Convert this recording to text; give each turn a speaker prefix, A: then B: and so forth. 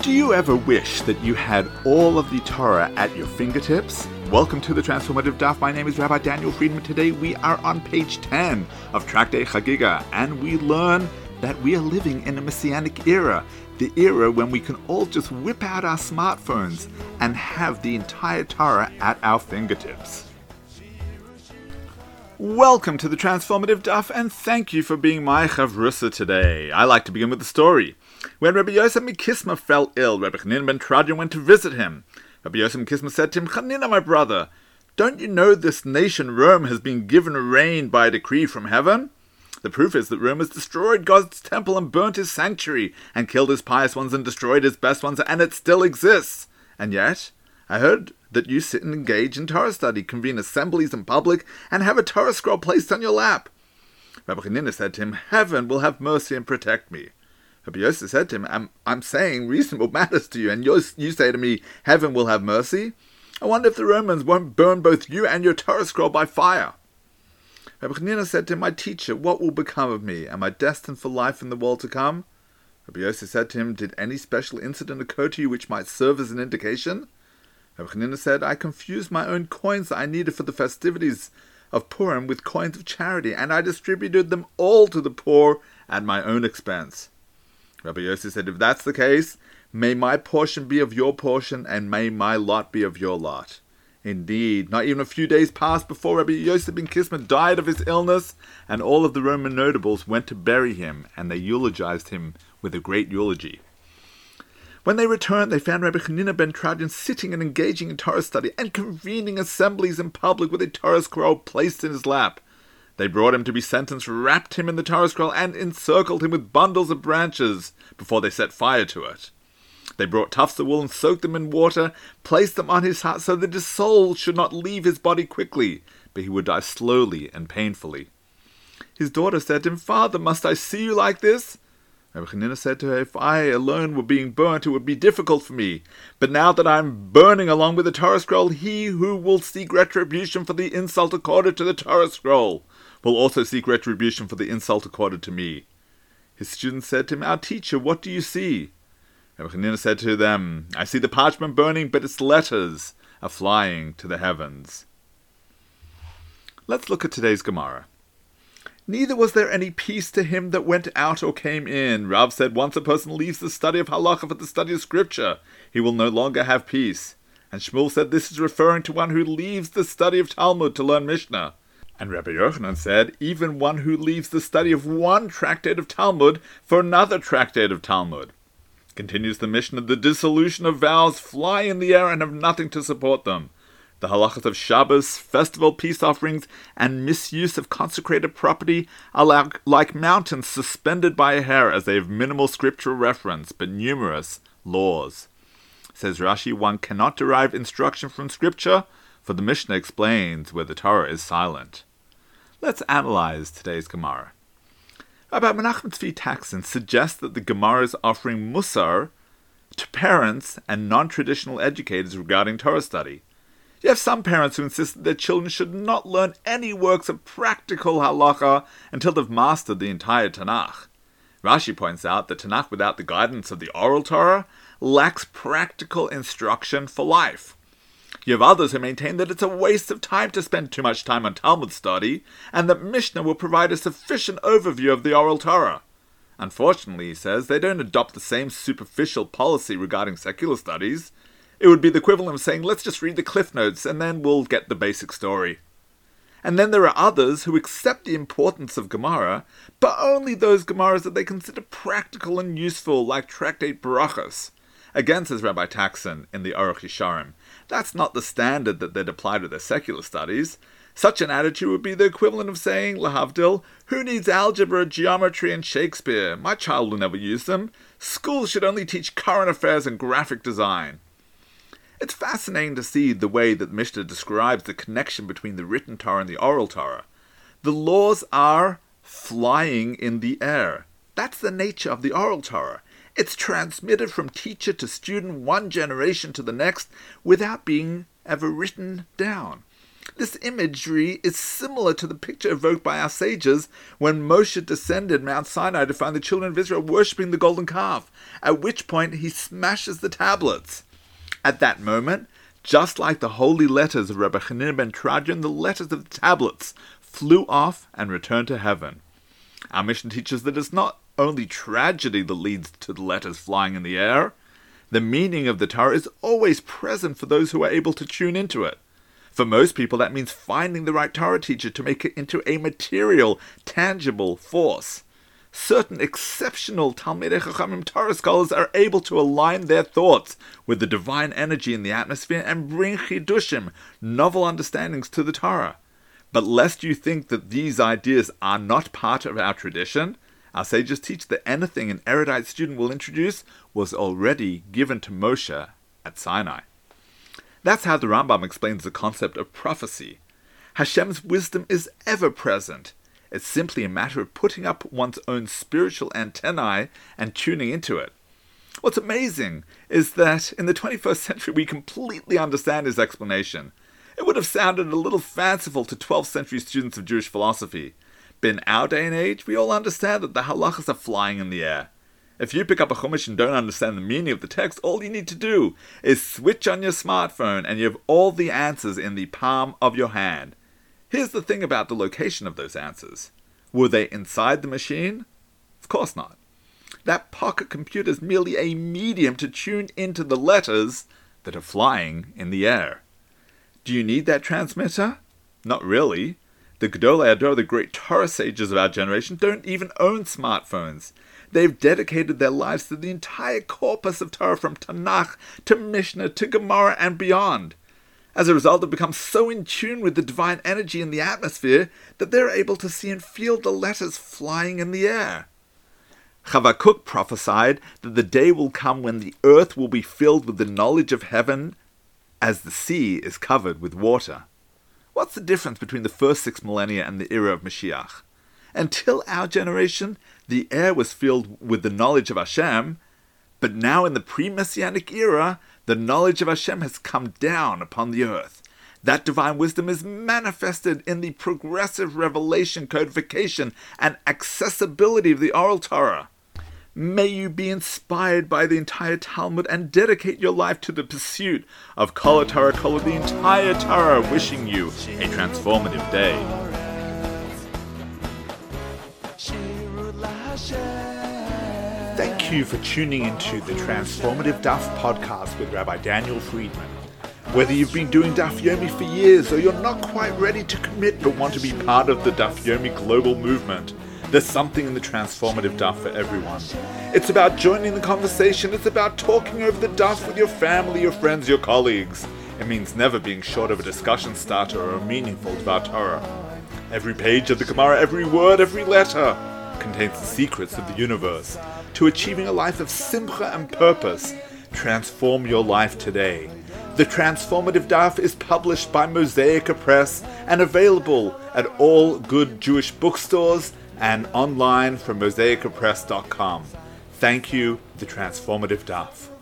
A: Do you ever wish that you had all of the Torah at your fingertips? Welcome to the Transformative Daf. My name is Rabbi Daniel Friedman. Today we are on page 10 of Tractate Chagigah, and we learn that we are living in a messianic era. The era when we can all just whip out our smartphones and have the entire Torah at our fingertips. Welcome to the Transformative Daf, and thank you for being my chavrusa today. I like to begin with the story. When Rabbi Yosef Mikisma fell ill, Rabbi Chanina ben Teradyon went to visit him. Rabbi Yosef Mikisma said to him, Chanina, my brother, don't you know this nation Rome has been given reign by a decree from heaven? The proof is that Rome has destroyed God's temple and burnt his sanctuary, and killed his pious ones and destroyed his best ones, and it still exists. And yet, I heard that you sit and engage in Torah study, convene assemblies in public, and have a Torah scroll placed on your lap. Rabbi Chanina said to him, Heaven will have mercy and protect me. Rabbi said to him, I'm, I'm saying reasonable matters to you, and you say to me, Heaven will have mercy? I wonder if the Romans won't burn both you and your Torah scroll by fire. Rabbi said to him, My teacher, what will become of me? Am I destined for life in the world to come? Rabbi said to him, Did any special incident occur to you which might serve as an indication? Rabbi said, I confused my own coins that I needed for the festivities of Purim with coins of charity, and I distributed them all to the poor at my own expense. Rabbi Yosef said, If that's the case, may my portion be of your portion, and may my lot be of your lot. Indeed, not even a few days passed before Rabbi Yosef ben Kisma died of his illness, and all of the Roman notables went to bury him, and they eulogized him with a great eulogy. When they returned, they found Rabbi Chanina ben Teradyon sitting and engaging in Torah study and convening assemblies in public with a Torah scroll placed in his lap. They brought him to be sentenced, wrapped him in the Torah scroll, and encircled him with bundles of branches before they set fire to it. They brought tufts of wool and soaked them in water, placed them on his heart so that his soul should not leave his body quickly, but he would die slowly and painfully. His daughter said to him, Father, must I see you like this? Rabbi said to her, If I alone were being burnt, it would be difficult for me. But now that I am burning along with the Torah scroll, he who will seek retribution for the insult accorded to the Torah scroll will also seek retribution for the insult accorded to me. His students said to him, Our teacher, what do you see? Chanina said to them, I see the parchment burning, but its letters are flying to the heavens. Let's look at today's Gemara. Neither was there any peace to him that went out or came in. Rav said, once a person leaves the study of halacha for the study of scripture, he will no longer have peace. And Shmuel said this is referring to one who leaves the study of Talmud to learn Mishnah. And Rabbi Yochanan said, even one who leaves the study of one tractate of Talmud for another tractate of Talmud. Continues the Mishnah, the dissolution of vows fly in the air and have nothing to support them. The halachas of Shabbos, festival peace offerings, and misuse of consecrated property are like, like mountains suspended by a hair as they have minimal scriptural reference but numerous laws. Says Rashi, one cannot derive instruction from scripture, for the Mishnah explains where the Torah is silent. Let's analyze today's Gemara. Rabbi Menachem Tzvi Taksin suggests that the Gemara is offering musar to parents and non-traditional educators regarding Torah study. You have some parents who insist that their children should not learn any works of practical halacha until they've mastered the entire Tanakh. Rashi points out that Tanakh without the guidance of the oral Torah lacks practical instruction for life. You have others who maintain that it's a waste of time to spend too much time on Talmud study, and that Mishnah will provide a sufficient overview of the oral Torah. Unfortunately, he says, they don't adopt the same superficial policy regarding secular studies. It would be the equivalent of saying, let's just read the Cliff Notes and then we'll get the basic story. And then there are others who accept the importance of Gemara, but only those Gemaras that they consider practical and useful, like Tractate Barachas. Again, says Rabbi Taksin in the Aruch Yesharim, that's not the standard that they'd apply to their secular studies. Such an attitude would be the equivalent of saying, Lahavdil, who needs algebra, geometry, and Shakespeare? My child will never use them. Schools should only teach current affairs and graphic design. It's fascinating to see the way that Mishnah describes the connection between the written Torah and the oral Torah. The laws are flying in the air. That's the nature of the oral Torah. It's transmitted from teacher to student, one generation to the next, without being ever written down. This imagery is similar to the picture evoked by our sages when Moshe descended Mount Sinai to find the children of Israel worshipping the golden calf, at which point he smashes the tablets. At that moment, just like the holy letters of Rabbi Chanina ben Teradyon, the letters of the tablets flew off and returned to heaven. Our Mishnah teaches that it's not only tragedy that leads to the letters flying in the air, the meaning of the Torah is always present for those who are able to tune into it. For most people, that means finding the right Torah teacher to make it into a material, tangible force. Certain exceptional Talmidei Chachamim Torah scholars are able to align their thoughts with the divine energy in the atmosphere and bring chidushim, novel understandings to the Torah. But lest you think that these ideas are not part of our tradition, our sages teach that anything an erudite student will introduce was already given to Moshe at Sinai. That's how the Rambam explains the concept of prophecy. Hashem's wisdom is ever present. It's simply a matter of putting up one's own spiritual antennae and tuning into it. What's amazing is that in the 21st century we completely understand his explanation. It would have sounded a little fanciful to 12th century students of Jewish philosophy. In our day and age, we all understand that the halachas are flying in the air. If you pick up a Chumash and don't understand the meaning of the text, all you need to do is switch on your smartphone and you have all the answers in the palm of your hand. Here's the thing about the location of those answers. Were they inside the machine? Of course not. That pocket computer is merely a medium to tune into the letters that are flying in the air. Do you need that transmitter? Not really. The Gedolei Hador, the great Torah sages of our generation, don't even own smartphones. They've dedicated their lives to the entire corpus of Torah from Tanakh to Mishnah to Gemara and beyond. As a result, they've become so in tune with the divine energy in the atmosphere that they're able to see and feel the letters flying in the air. Chavakuk prophesied that the day will come when the earth will be filled with the knowledge of heaven as the sea is covered with water. What's the difference between the first six millennia and the era of Mashiach? Until our generation, the air was filled with the knowledge of Hashem, but now in the pre Messianic era, the knowledge of Hashem has come down upon the earth. That divine wisdom is manifested in the progressive revelation, codification, and accessibility of the oral Torah. May you be inspired by the entire Talmud and dedicate your life to the pursuit of Kol Torah, Kol the entire Torah, wishing you a transformative day. Thank you for tuning into the Transformative Daf podcast with Rabbi Daniel Friedman. Whether you've been doing Daf Yomi for years or you're not quite ready to commit but want to be part of the Daf Yomi global movement, there's something in the transformative Daf for everyone. It's about joining the conversation, it's about talking over the Daf with your family, your friends, your colleagues. It means never being short of a discussion starter or a meaningful Dvar Torah. Every page of the Gemara, every word, every letter contains the secrets of the universe. To achieving a life of simcha and purpose, transform your life today. The Transformative Daf is published by Mosaica Press and available at all good Jewish bookstores and online from mosaicapress.com. Thank you, The Transformative Daf.